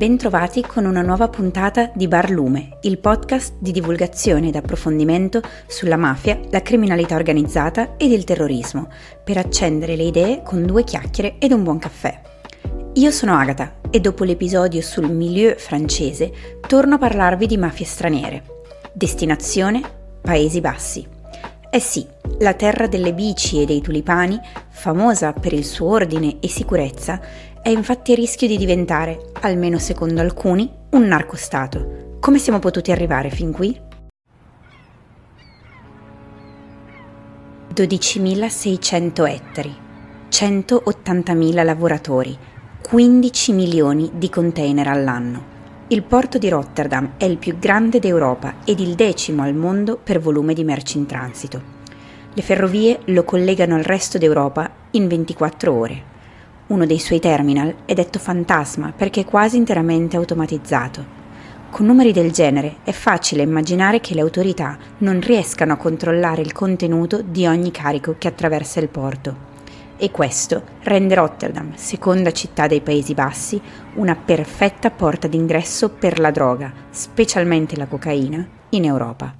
Bentrovati con una nuova puntata di Bar Lume, il podcast di divulgazione ed approfondimento sulla mafia, la criminalità organizzata ed il terrorismo, per accendere le idee con due chiacchiere ed un buon caffè. Io sono Agata e dopo l'episodio sul milieu francese torno a parlarvi di mafie straniere. Destinazione Paesi Bassi. Eh sì, la terra delle bici e dei tulipani, famosa per il suo ordine e sicurezza, è infatti a rischio di diventare, almeno secondo alcuni, un narcostato. Come siamo potuti arrivare fin qui? 12.600 ettari, 180.000 lavoratori, 15 milioni di container all'anno. Il porto di Rotterdam è il più grande d'Europa ed il decimo al mondo per volume di merci in transito. Le ferrovie lo collegano al resto d'Europa in 24 ore. Uno dei suoi terminal è detto fantasma perché è quasi interamente automatizzato. Con numeri del genere è facile immaginare che le autorità non riescano a controllare il contenuto di ogni carico che attraversa il porto e questo rende Rotterdam, seconda città dei Paesi Bassi, una perfetta porta d'ingresso per la droga, specialmente la cocaina, in Europa.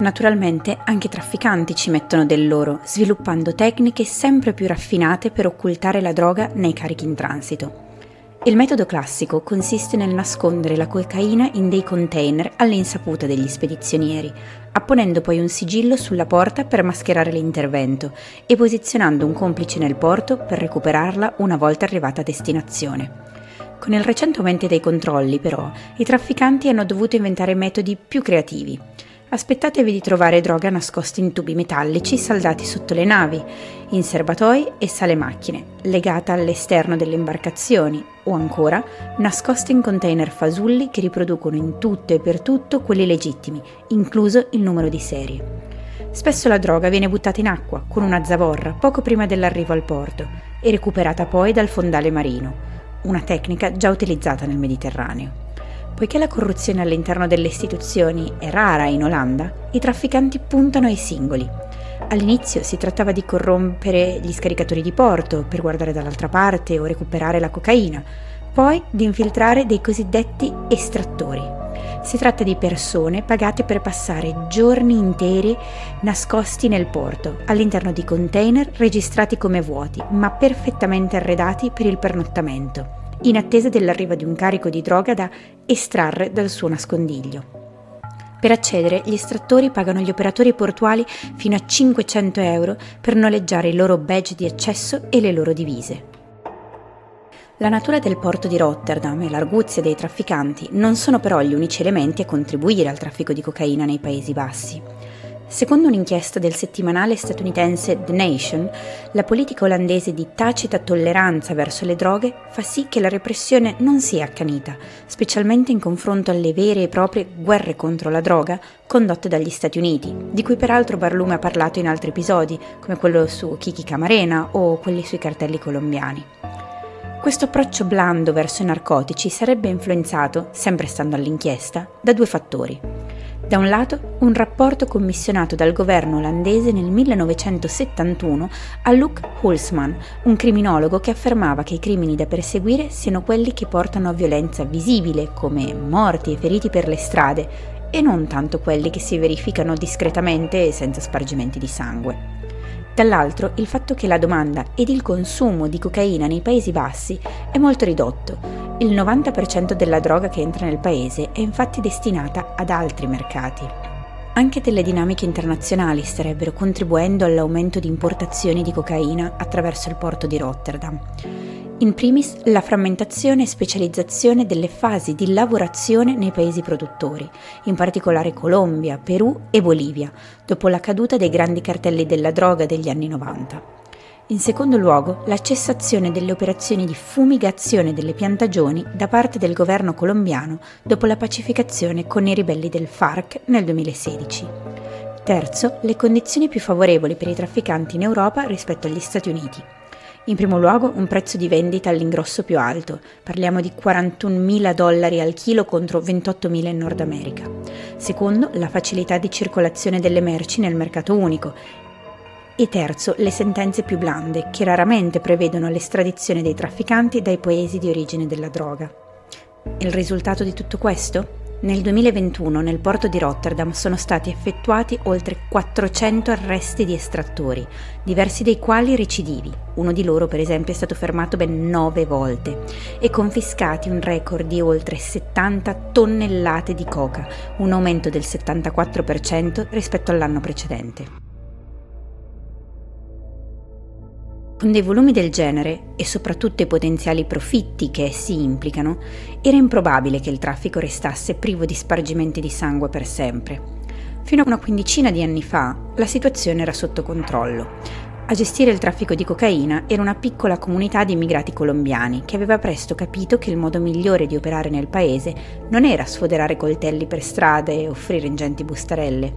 Naturalmente anche i trafficanti ci mettono del loro, sviluppando tecniche sempre più raffinate per occultare la droga nei carichi in transito. Il metodo classico consiste nel nascondere la cocaina in dei container all'insaputa degli spedizionieri, apponendo poi un sigillo sulla porta per mascherare l'intervento e posizionando un complice nel porto per recuperarla una volta arrivata a destinazione. Con il recente aumento dei controlli, però, i trafficanti hanno dovuto inventare metodi più creativi. Aspettatevi di trovare droga nascosta in tubi metallici saldati sotto le navi, in serbatoi e sale macchine, legata all'esterno delle imbarcazioni o ancora nascosta in container fasulli che riproducono in tutto e per tutto quelli legittimi, incluso il numero di serie. Spesso la droga viene buttata in acqua con una zavorra poco prima dell'arrivo al porto e recuperata poi dal fondale marino, una tecnica già utilizzata nel Mediterraneo. Poiché la corruzione all'interno delle istituzioni è rara in Olanda, i trafficanti puntano ai singoli. All'inizio si trattava di corrompere gli scaricatori di porto per guardare dall'altra parte o recuperare la cocaina, poi di infiltrare dei cosiddetti estrattori. Si tratta di persone pagate per passare giorni interi nascosti nel porto, all'interno di container registrati come vuoti, ma perfettamente arredati per il pernottamento in attesa dell'arrivo di un carico di droga da estrarre dal suo nascondiglio. Per accedere, gli estrattori pagano gli operatori portuali fino a 500 euro per noleggiare il loro badge di accesso e le loro divise. La natura del porto di Rotterdam e l'arguzia dei trafficanti non sono però gli unici elementi a contribuire al traffico di cocaina nei Paesi Bassi. Secondo un'inchiesta del settimanale statunitense The Nation, la politica olandese di tacita tolleranza verso le droghe fa sì che la repressione non sia accanita, specialmente in confronto alle vere e proprie guerre contro la droga condotte dagli Stati Uniti, di cui peraltro Barlume ha parlato in altri episodi, come quello su Kiki Camarena o quelli sui cartelli colombiani. Questo approccio blando verso i narcotici sarebbe influenzato, sempre stando all'inchiesta, da due fattori. Da un lato, un rapporto commissionato dal governo olandese nel 1971 a Luc Hulsman, un criminologo che affermava che i crimini da perseguire siano quelli che portano a violenza visibile, come morti e feriti per le strade, e non tanto quelli che si verificano discretamente e senza spargimenti di sangue. Dall'altro il fatto che la domanda ed il consumo di cocaina nei Paesi Bassi è molto ridotto il 90% della droga che entra nel paese è infatti destinata ad altri mercati. Anche delle dinamiche internazionali starebbero contribuendo all'aumento di importazioni di cocaina attraverso il porto di Rotterdam. In primis la frammentazione e specializzazione delle fasi di lavorazione nei paesi produttori, in particolare Colombia, Perù e Bolivia, dopo la caduta dei grandi cartelli della droga degli anni 90. In secondo luogo, la cessazione delle operazioni di fumigazione delle piantagioni da parte del governo colombiano dopo la pacificazione con i ribelli del FARC nel 2016. Terzo, le condizioni più favorevoli per i trafficanti in Europa rispetto agli Stati Uniti. In primo luogo un prezzo di vendita all'ingrosso più alto, parliamo di 41.000 dollari al chilo contro 28.000 in Nord America. Secondo, la facilità di circolazione delle merci nel mercato unico e terzo le sentenze più blande, che raramente prevedono l'estradizione dei trafficanti dai paesi di origine della droga. Il risultato di tutto questo? Nel 2021 nel porto di Rotterdam sono stati effettuati oltre 400 arresti di estrattori, diversi dei quali recidivi. Uno di loro, per esempio, è stato fermato ben 9 volte e confiscati un record di oltre 70 tonnellate di coca, un aumento del 74% rispetto all'anno precedente. Con dei volumi del genere e soprattutto i potenziali profitti che essi implicano, era improbabile che il traffico restasse privo di spargimenti di sangue per sempre. Fino a una quindicina di anni fa la situazione era sotto controllo. A gestire il traffico di cocaina era una piccola comunità di immigrati colombiani che aveva presto capito che il modo migliore di operare nel paese non era sfoderare coltelli per strade e offrire ingenti bustarelle,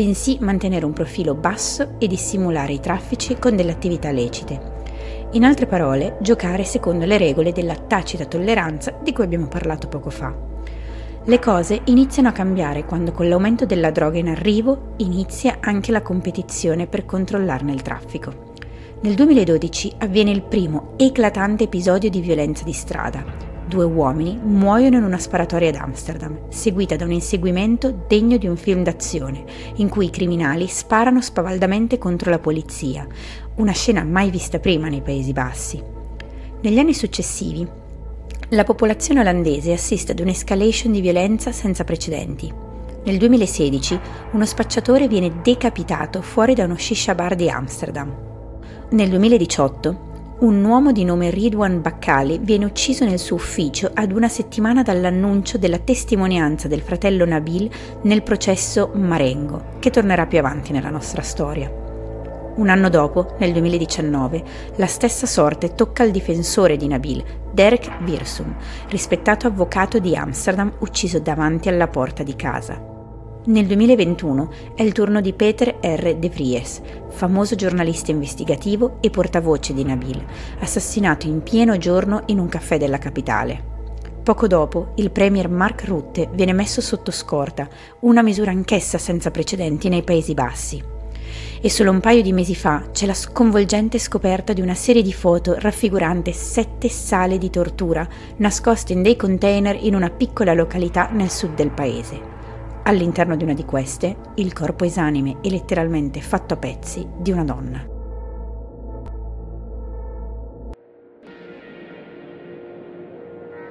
bensì mantenere un profilo basso e dissimulare i traffici con delle attività lecite. In altre parole, giocare secondo le regole della tacita tolleranza di cui abbiamo parlato poco fa. Le cose iniziano a cambiare quando con l'aumento della droga in arrivo inizia anche la competizione per controllarne il traffico. Nel 2012 avviene il primo eclatante episodio di violenza di strada, due uomini muoiono in una sparatoria ad Amsterdam, seguita da un inseguimento degno di un film d'azione, in cui i criminali sparano spavaldamente contro la polizia, una scena mai vista prima nei Paesi Bassi. Negli anni successivi, la popolazione olandese assiste ad un'escalation di violenza senza precedenti. Nel 2016 uno spacciatore viene decapitato fuori da uno shisha bar di Amsterdam. Nel 2018 un uomo di nome Ridwan Baccali viene ucciso nel suo ufficio ad una settimana dall'annuncio della testimonianza del fratello Nabil nel processo Marengo, che tornerà più avanti nella nostra storia. Un anno dopo, nel 2019, la stessa sorte tocca al difensore di Nabil, Derek Wirsum, rispettato avvocato di Amsterdam ucciso davanti alla porta di casa. Nel 2021 è il turno di Peter R. De Vries, famoso giornalista investigativo e portavoce di Nabil, assassinato in pieno giorno in un caffè della capitale. Poco dopo, il premier Mark Rutte viene messo sotto scorta, una misura anch'essa senza precedenti nei Paesi Bassi. E solo un paio di mesi fa c'è la sconvolgente scoperta di una serie di foto raffigurante sette sale di tortura nascoste in dei container in una piccola località nel sud del paese. All'interno di una di queste, il corpo esanime e letteralmente fatto a pezzi di una donna.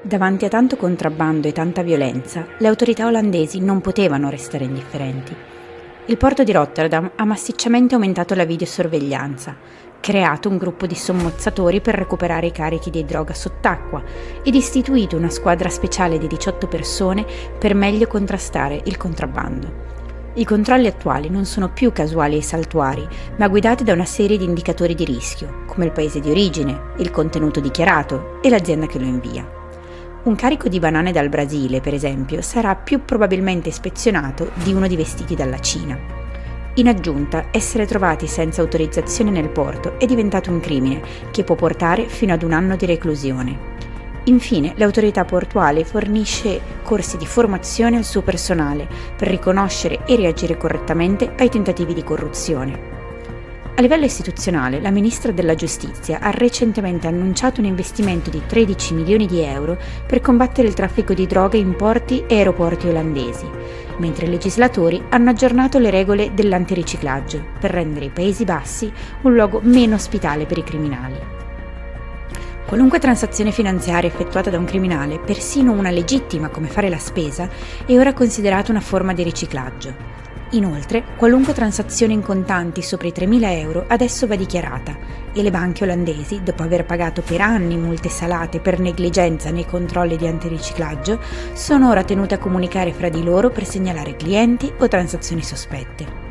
Davanti a tanto contrabbando e tanta violenza, le autorità olandesi non potevano restare indifferenti. Il porto di Rotterdam ha massicciamente aumentato la videosorveglianza, creato un gruppo di sommozzatori per recuperare i carichi di droga sott'acqua ed istituito una squadra speciale di 18 persone per meglio contrastare il contrabbando. I controlli attuali non sono più casuali e saltuari, ma guidati da una serie di indicatori di rischio, come il paese di origine, il contenuto dichiarato e l'azienda che lo invia. Un carico di banane dal Brasile, per esempio, sarà più probabilmente ispezionato di uno di vestiti dalla Cina. In aggiunta, essere trovati senza autorizzazione nel porto è diventato un crimine che può portare fino ad un anno di reclusione. Infine, l'autorità portuale fornisce corsi di formazione al suo personale per riconoscere e reagire correttamente ai tentativi di corruzione. A livello istituzionale, la Ministra della Giustizia ha recentemente annunciato un investimento di 13 milioni di euro per combattere il traffico di droga in porti e aeroporti olandesi, mentre i legislatori hanno aggiornato le regole dell'antiriciclaggio per rendere i Paesi Bassi un luogo meno ospitale per i criminali. Qualunque transazione finanziaria effettuata da un criminale, persino una legittima come fare la spesa, è ora considerata una forma di riciclaggio. Inoltre, qualunque transazione in contanti sopra i 3.000 euro adesso va dichiarata e le banche olandesi, dopo aver pagato per anni multe salate per negligenza nei controlli di antiriciclaggio, sono ora tenute a comunicare fra di loro per segnalare clienti o transazioni sospette.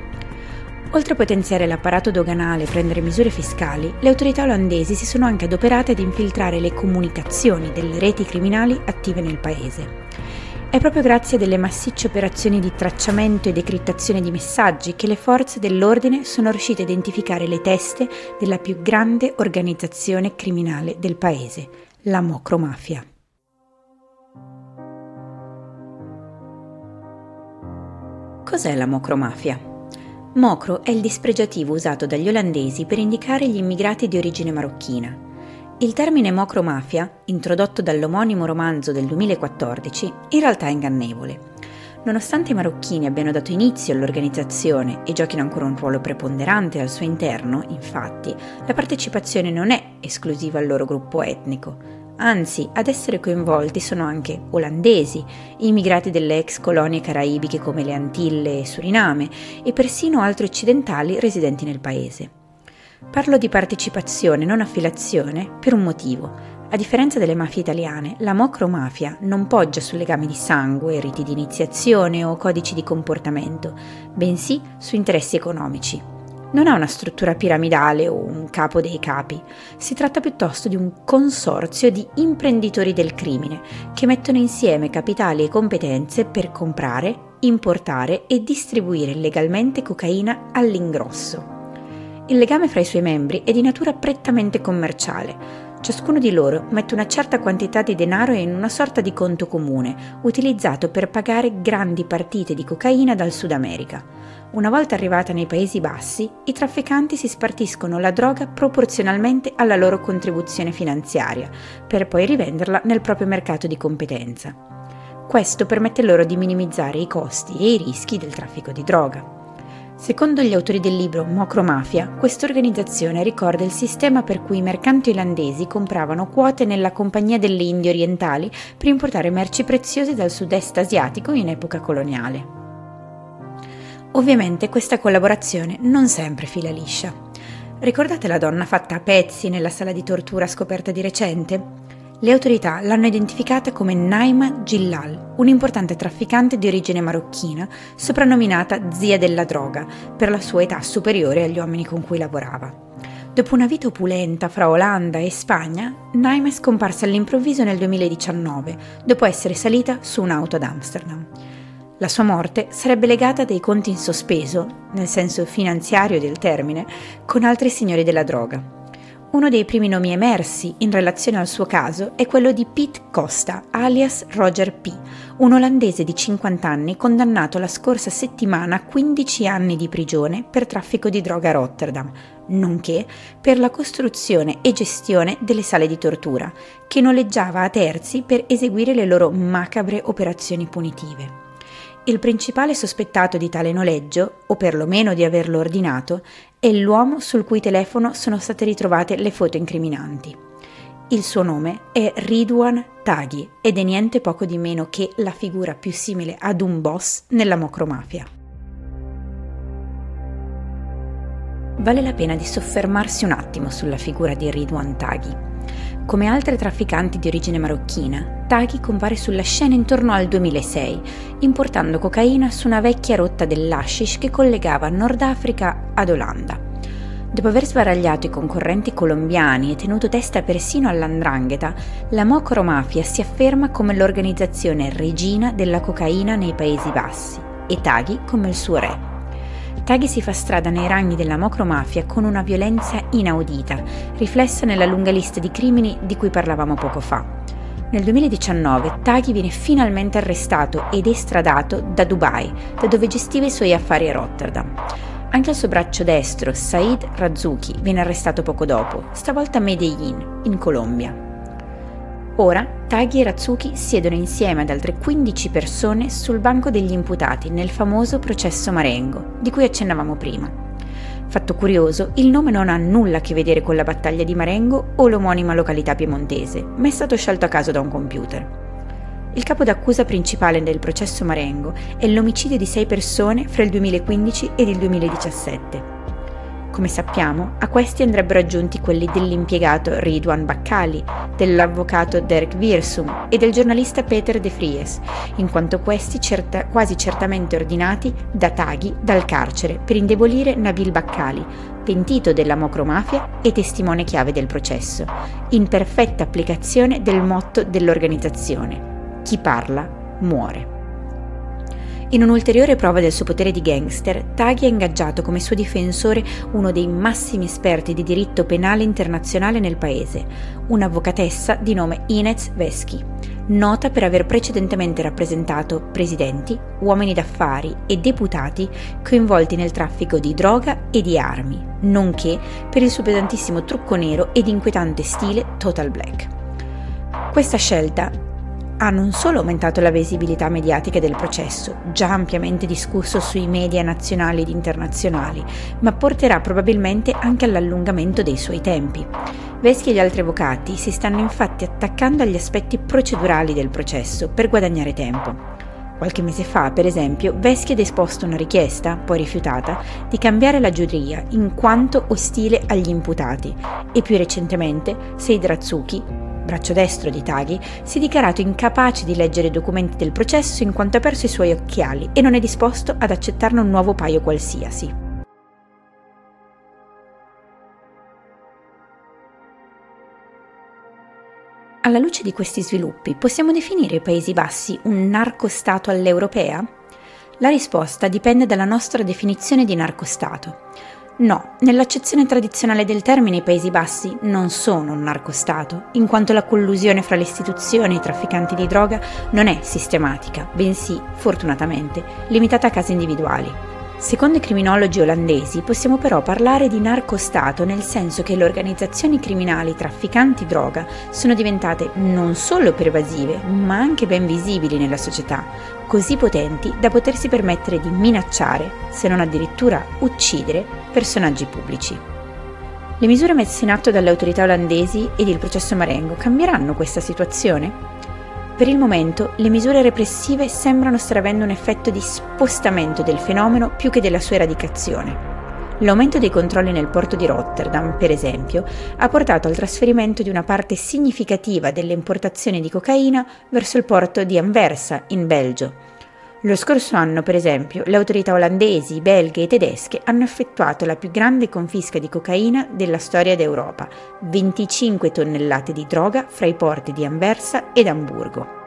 Oltre a potenziare l'apparato doganale e prendere misure fiscali, le autorità olandesi si sono anche adoperate ad infiltrare le comunicazioni delle reti criminali attive nel paese. È proprio grazie delle massicce operazioni di tracciamento e decrittazione di messaggi che le forze dell'ordine sono riuscite a identificare le teste della più grande organizzazione criminale del paese, la Mocromafia. Cos'è la Mocromafia? Mocro è il dispregiativo usato dagli olandesi per indicare gli immigrati di origine marocchina. Il termine mocromafia, introdotto dall'omonimo romanzo del 2014, in realtà è ingannevole. Nonostante i marocchini abbiano dato inizio all'organizzazione e giochino ancora un ruolo preponderante al suo interno, infatti, la partecipazione non è esclusiva al loro gruppo etnico. Anzi, ad essere coinvolti sono anche olandesi, immigrati delle ex colonie caraibiche come le Antille e Suriname e persino altri occidentali residenti nel paese. Parlo di partecipazione, non affiliazione, per un motivo. A differenza delle mafie italiane, la mocromafia non poggia su legami di sangue, riti di iniziazione o codici di comportamento, bensì su interessi economici. Non ha una struttura piramidale o un capo dei capi, si tratta piuttosto di un consorzio di imprenditori del crimine che mettono insieme capitali e competenze per comprare, importare e distribuire legalmente cocaina all'ingrosso. Il legame fra i suoi membri è di natura prettamente commerciale, Ciascuno di loro mette una certa quantità di denaro in una sorta di conto comune, utilizzato per pagare grandi partite di cocaina dal Sud America. Una volta arrivata nei Paesi Bassi, i trafficanti si spartiscono la droga proporzionalmente alla loro contribuzione finanziaria, per poi rivenderla nel proprio mercato di competenza. Questo permette loro di minimizzare i costi e i rischi del traffico di droga. Secondo gli autori del libro Mocromafia, questa organizzazione ricorda il sistema per cui i mercanti olandesi compravano quote nella Compagnia delle Indie Orientali per importare merci preziose dal sud-est asiatico in epoca coloniale. Ovviamente questa collaborazione non sempre fila liscia. Ricordate la donna fatta a pezzi nella sala di tortura scoperta di recente? Le autorità l'hanno identificata come Naima Gillal, un'importante trafficante di origine marocchina, soprannominata zia della droga, per la sua età superiore agli uomini con cui lavorava. Dopo una vita opulenta fra Olanda e Spagna, Naima è scomparsa all'improvviso nel 2019, dopo essere salita su un'auto ad Amsterdam. La sua morte sarebbe legata a dei conti in sospeso, nel senso finanziario del termine, con altri signori della droga. Uno dei primi nomi emersi in relazione al suo caso è quello di Pete Costa, alias Roger P., un olandese di 50 anni condannato la scorsa settimana a 15 anni di prigione per traffico di droga a Rotterdam, nonché per la costruzione e gestione delle sale di tortura, che noleggiava a terzi per eseguire le loro macabre operazioni punitive. Il principale sospettato di tale noleggio, o perlomeno di averlo ordinato, è l'uomo sul cui telefono sono state ritrovate le foto incriminanti. Il suo nome è Ridwan Taghi ed è niente poco di meno che la figura più simile ad un boss nella mocromafia. Vale la pena di soffermarsi un attimo sulla figura di Ridwan Taghi. Come altre trafficanti di origine marocchina, Taghi compare sulla scena intorno al 2006, importando cocaina su una vecchia rotta dell'Ashish che collegava Nord Africa ad Olanda. Dopo aver sbaragliato i concorrenti colombiani e tenuto testa persino all'andrangheta, la Mocro Mafia si afferma come l'organizzazione regina della cocaina nei Paesi Bassi e Taghi come il suo re. Taghi si fa strada nei ranghi della mocromafia con una violenza inaudita, riflessa nella lunga lista di crimini di cui parlavamo poco fa. Nel 2019 Taghi viene finalmente arrestato ed estradato da Dubai, da dove gestiva i suoi affari a Rotterdam. Anche il suo braccio destro, Said Razuki, viene arrestato poco dopo, stavolta a Medellin, in Colombia. Ora Taghi e Ratsuki siedono insieme ad altre 15 persone sul banco degli imputati nel famoso processo Marengo, di cui accennavamo prima. Fatto curioso, il nome non ha nulla a che vedere con la battaglia di Marengo o l'omonima località piemontese, ma è stato scelto a caso da un computer. Il capo d'accusa principale del processo Marengo è l'omicidio di sei persone fra il 2015 ed il 2017. Come sappiamo, a questi andrebbero aggiunti quelli dell'impiegato Ridwan Baccali, dell'avvocato Derek Virsum e del giornalista Peter De Vries, in quanto questi certa, quasi certamente ordinati da Taghi dal carcere per indebolire Nabil Baccali, pentito della mocromafia e testimone chiave del processo, in perfetta applicazione del motto dell'organizzazione. Chi parla muore. In un'ulteriore prova del suo potere di gangster, Taghi ha ingaggiato come suo difensore uno dei massimi esperti di diritto penale internazionale nel paese, un'avvocatessa di nome Inez Veschi. nota per aver precedentemente rappresentato presidenti, uomini d'affari e deputati coinvolti nel traffico di droga e di armi, nonché per il suo pesantissimo trucco nero ed inquietante stile Total Black. Questa scelta ha non solo aumentato la visibilità mediatica del processo, già ampiamente discusso sui media nazionali ed internazionali, ma porterà probabilmente anche all'allungamento dei suoi tempi. Veschi e gli altri avvocati si stanno infatti attaccando agli aspetti procedurali del processo per guadagnare tempo. Qualche mese fa, per esempio, Veschi ha esposto una richiesta, poi rifiutata, di cambiare la giuria in quanto ostile agli imputati e più recentemente Seid Ratsuki, braccio destro di Taghi, si è dichiarato incapace di leggere i documenti del processo in quanto ha perso i suoi occhiali e non è disposto ad accettarne un nuovo paio qualsiasi. Alla luce di questi sviluppi, possiamo definire i Paesi Bassi un narcostato all'europea? La risposta dipende dalla nostra definizione di narcostato. No, nell'accezione tradizionale del termine i Paesi Bassi non sono un narcostato, in quanto la collusione fra le istituzioni e i trafficanti di droga non è sistematica, bensì, fortunatamente, limitata a casi individuali. Secondo i criminologi olandesi possiamo però parlare di narcostato nel senso che le organizzazioni criminali trafficanti droga sono diventate non solo pervasive, ma anche ben visibili nella società, così potenti da potersi permettere di minacciare, se non addirittura uccidere, personaggi pubblici. Le misure messe in atto dalle autorità olandesi ed il processo Marengo cambieranno questa situazione? Per il momento le misure repressive sembrano stare avendo un effetto di spostamento del fenomeno più che della sua eradicazione. L'aumento dei controlli nel porto di Rotterdam, per esempio, ha portato al trasferimento di una parte significativa delle importazioni di cocaina verso il porto di Anversa, in Belgio, lo scorso anno, per esempio, le autorità olandesi, belghe e tedesche hanno effettuato la più grande confisca di cocaina della storia d'Europa, 25 tonnellate di droga fra i porti di Anversa ed Amburgo.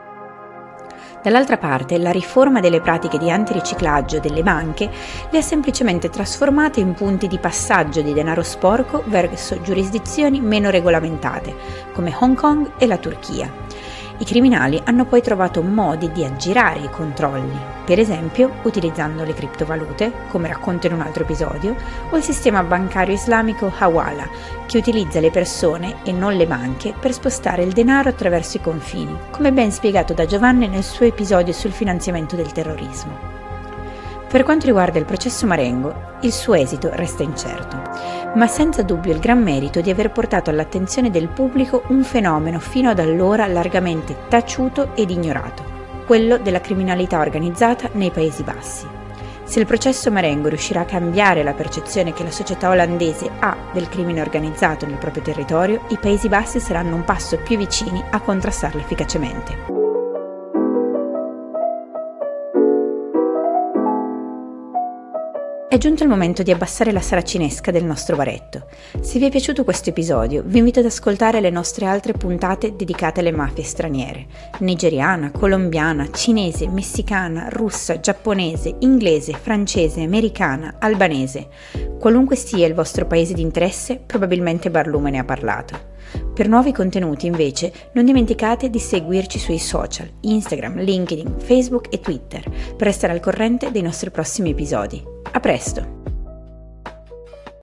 Dall'altra parte, la riforma delle pratiche di antiriciclaggio delle banche le ha semplicemente trasformate in punti di passaggio di denaro sporco verso giurisdizioni meno regolamentate, come Hong Kong e la Turchia i criminali hanno poi trovato modi di aggirare i controlli, per esempio utilizzando le criptovalute, come racconto in un altro episodio, o il sistema bancario islamico Hawala, che utilizza le persone e non le banche per spostare il denaro attraverso i confini, come ben spiegato da Giovanni nel suo episodio sul finanziamento del terrorismo. Per quanto riguarda il processo Marengo, il suo esito resta incerto, ma senza dubbio il gran merito di aver portato all'attenzione del pubblico un fenomeno fino ad allora largamente taciuto ed ignorato, quello della criminalità organizzata nei Paesi Bassi. Se il processo Marengo riuscirà a cambiare la percezione che la società olandese ha del crimine organizzato nel proprio territorio, i Paesi Bassi saranno un passo più vicini a contrastarlo efficacemente. È giunto il momento di abbassare la saracinesca del nostro baretto. Se vi è piaciuto questo episodio, vi invito ad ascoltare le nostre altre puntate dedicate alle mafie straniere: nigeriana, colombiana, cinese, messicana, russa, giapponese, inglese, francese, americana, albanese. Qualunque sia il vostro paese di interesse, probabilmente Barlume ne ha parlato. Per nuovi contenuti invece non dimenticate di seguirci sui social, Instagram, LinkedIn, Facebook e Twitter per restare al corrente dei nostri prossimi episodi. A presto!